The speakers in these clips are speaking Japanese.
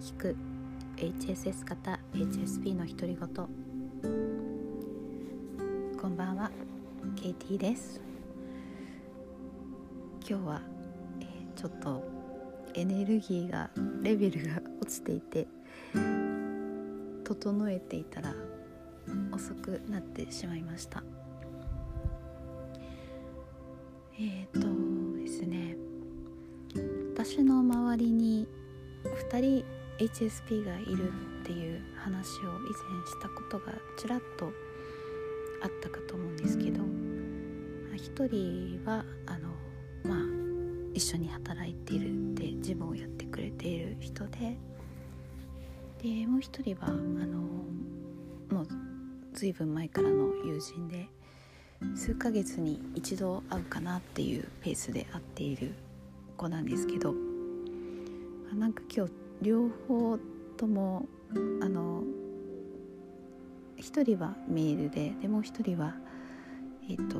聞く。HSS 型 HSP の独り言。こんばんは。KT です。今日は、えー、ちょっとエネルギーがレベルが落ちていて整えていたら遅くなってしまいました。えっ、ー、とですね。私の周りに2人 HSP がいるっていう話を以前したことがちらっとあったかと思うんですけど1人はあのまあ一緒に働いているで事務をやってくれている人ででもう一人はあのもう随分前からの友人で数ヶ月に一度会うかなっていうペースで会っている子なんですけどなんか今日両方ともあの一人はメールででもう一人はえっ、ー、と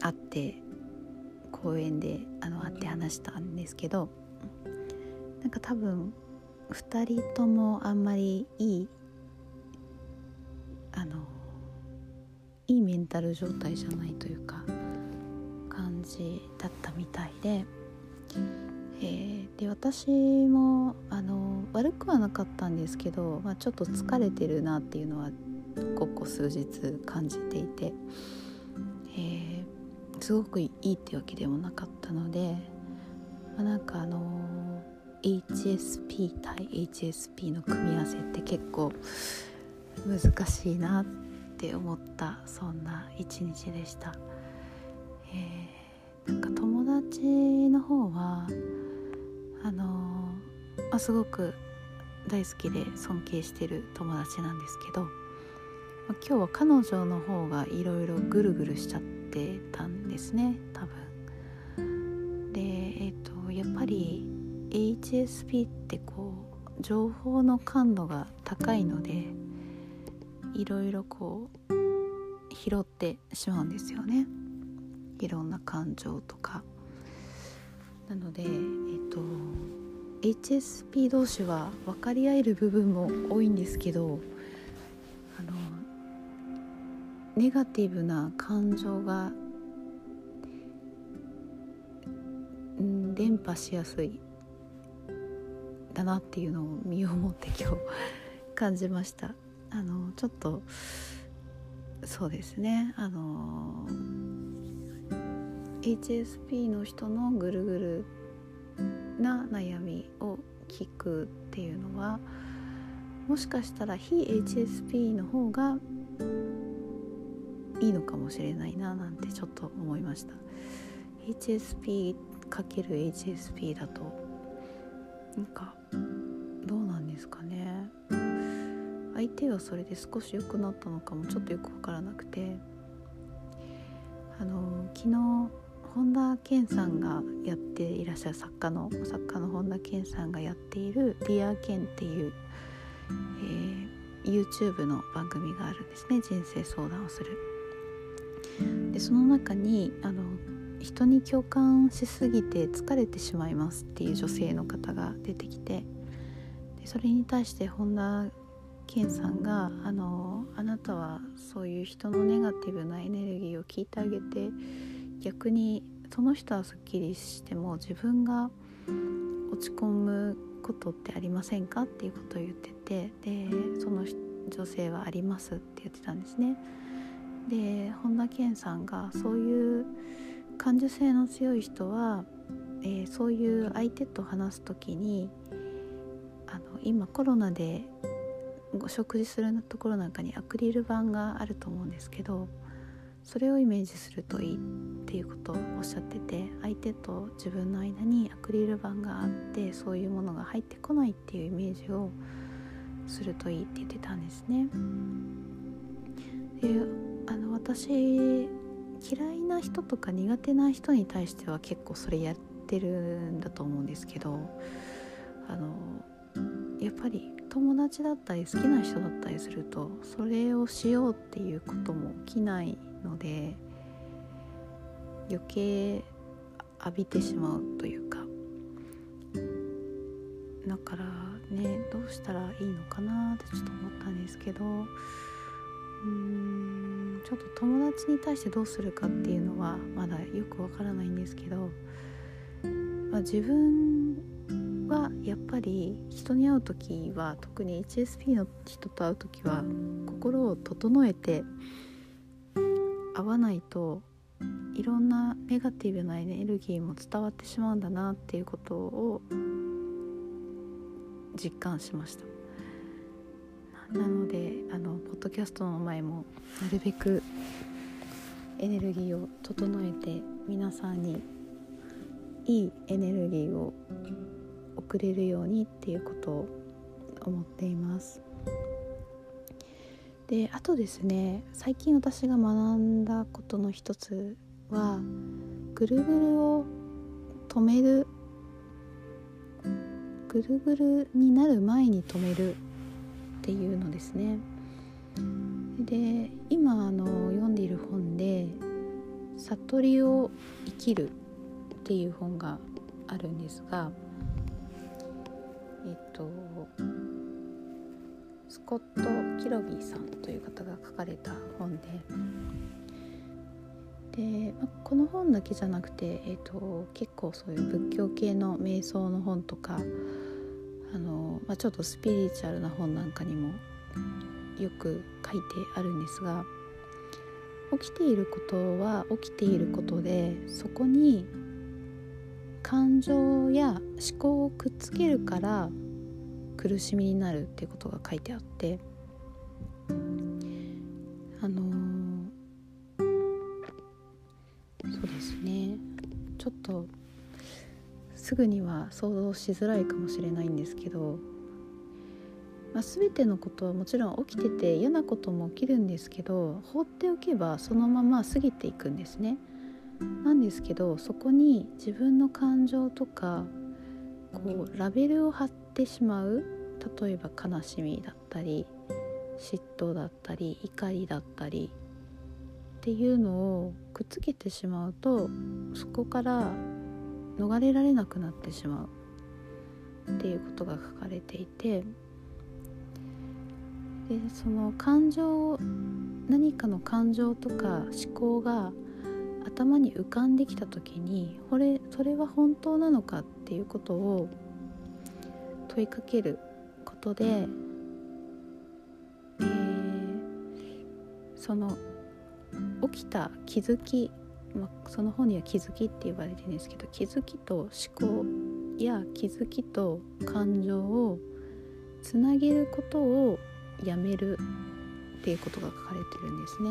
会って公園であの会って話したんですけどなんか多分2人ともあんまりいいあのいいメンタル状態じゃないというか感じだったみたいで、えー、で私もあの悪くはなかったんですけど、まあ、ちょっと疲れてるなっていうのはここ数日感じていて、えー、すごくいいってわけでもなかったので、まあ、なんかあの HSP 対 HSP の組み合わせって結構難しいなって思ったそんな一日でした。えー、なんか友達の方はあのまあ、すごく大好きで尊敬してる友達なんですけど、まあ、今日は彼女の方がいろいろぐるぐるしちゃってたんですね多分。でえっ、ー、とやっぱり HSP ってこう情報の感度が高いのでいろいろこう拾ってしまうんですよねいろんな感情とかなので、と HSP 同士は分かり合える部分も多いんですけどあのネガティブな感情が、伝播しやすいだなっていうのを身をもって今日 感じました。あのちょっとそうですね。あの HSP の人のぐるぐるな悩みを聞くっていうのはもしかしたら非 HSP の方がいいのかもしれないななんてちょっと思いました。HSP×HSP だとなんかどうなんですかね。相手はそれで少し良くなったのかもちょっとよく分からなくて。あの昨日本田健さんがやっていらっしゃる作家の作家の本田健さんがやっている「 Dear 健っていう、えー、YouTube の番組があるんですね人生相談をする。でその中にあの人に共感しすぎて疲れてしまいますっていう女性の方が出てきてでそれに対して本田健さんがあの「あなたはそういう人のネガティブなエネルギーを聞いてあげて逆にその人はすっきりしても自分が落ち込むことってありませんかっていうことを言っててでその女性はありますって言ってたんですね。で本田健さんがそういう感受性の強い人は、えー、そういう相手と話す時にあの今コロナでお食事するところなんかにアクリル板があると思うんですけどそれをイメージするといいっていうことをおっしゃってて相手と自分の間にアクリル板があってそういうものが入ってこないっていうイメージをするといいって言ってたんですね。であの私嫌いな人とか苦手な人に対しては結構それやってるんだと思うんですけどあのやっぱり友達だったり好きな人だったりするとそれをしようっていうことも起きないので余計浴びてしまうというかだからねどうしたらいいのかなってちょっと思ったんですけどうーんちょっと友達に対してどうするかっていうのはまだよくわからないんですけど、まあ、自分はやっぱり人に会う時は特に HSP の人と会う時は心を整えて会わないといろんなネガティブなエネルギーも伝わってしまうんだなっていうことを実感しました。なのであのポッドキャストの前もなるべくエネルギーを整えて皆さんにいいエネルギーを送れるようにっていうことを思っています。であとですね最近私が学んだことの一つはぐるぐるを止めるぐるぐるになる前に止めるっていうのですね。で今あの読んでいる本で「悟りを生きる」っていう本があるんですがえっとスコット・キロビーさんという方が書かれた本でで、まあこの本だけじゃなくて、えっと、結構そういう仏教系の瞑想の本とかあの、まあ、ちょっとスピリチュアルな本なんかにもよく書いてあるんですが起きていることは起きていることでそこに感情や思考をくっつけるから苦しみになるっていうことが書いてあってあのー、そうですねちょっとすぐには想像しづらいかもしれないんですけど、まあ、全てのことはもちろん起きてて嫌なことも起きるんですけど放っておけばそのまま過ぎていくんですね。なんですけどそこに自分の感情とかこうラベルを貼ってしまう例えば悲しみだったり嫉妬だったり怒りだったりっていうのをくっつけてしまうとそこから逃れられなくなってしまう。っていうことが書かれていてでその感情を何かの感情とか思考が頭に浮かんできた時にこれそれは本当なのかっていうことを問いかけることで、えー、その起きた気づき、まあ、その本には気づきって言われてるんですけど気づきと思考や気づきと感情をつなげることをやめるっていうことが書かれてるんですね。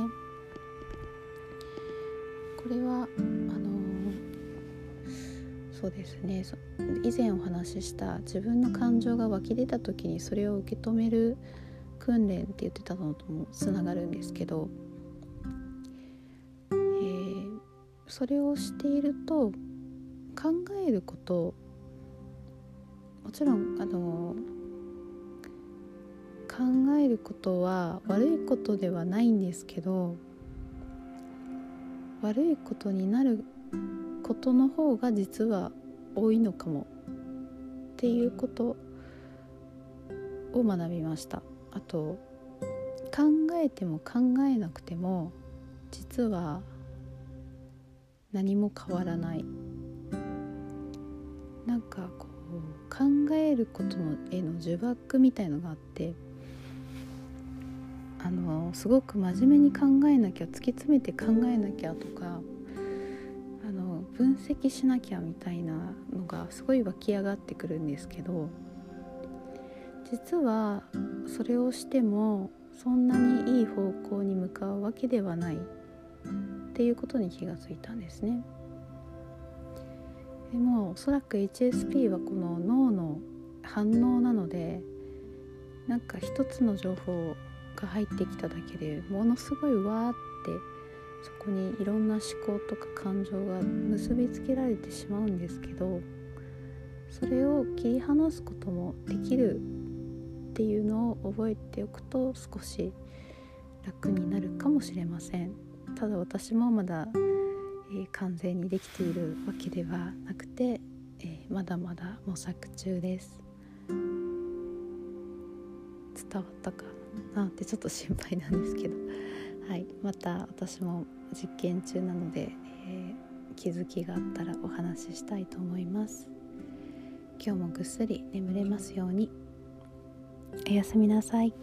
これはそうですね。以前お話しした自分の感情が湧き出た時にそれを受け止める訓練って言ってたのともつながるんですけど、えー、それをしていると考えることもちろんあの考えることは悪いことではないんですけど悪いことになることの方が実は多いのかもっていうことを学びました。あと考えても考えなくても実は何も変わらない。なんかこう考えることのへの呪縛みたいのがあってあのすごく真面目に考えなきゃ突き詰めて考えなきゃとか分析しなきゃみたいなのがすごい湧き上がってくるんですけど実はそれをしてもそんなにいい方向に向かうわけではないっていうことに気がついたんですね。でもおそらく HSP はこの脳の反応なのでなんか一つの情報が入ってきただけでものすごいわーってそこにいろんな思考とか感情が結びつけられてしまうんですけどそれを切り離すこともできるっていうのを覚えておくと少し楽になるかもしれません。ただ私もまだ、えー、完全にできているわけではなくて、えー、まだまだ模索中です。伝わったかなってちょっと心配なんですけど、また私も実験中なので、えー、気づきがあったらお話ししたいと思います今日もぐっすり眠れますようにおやすみなさい。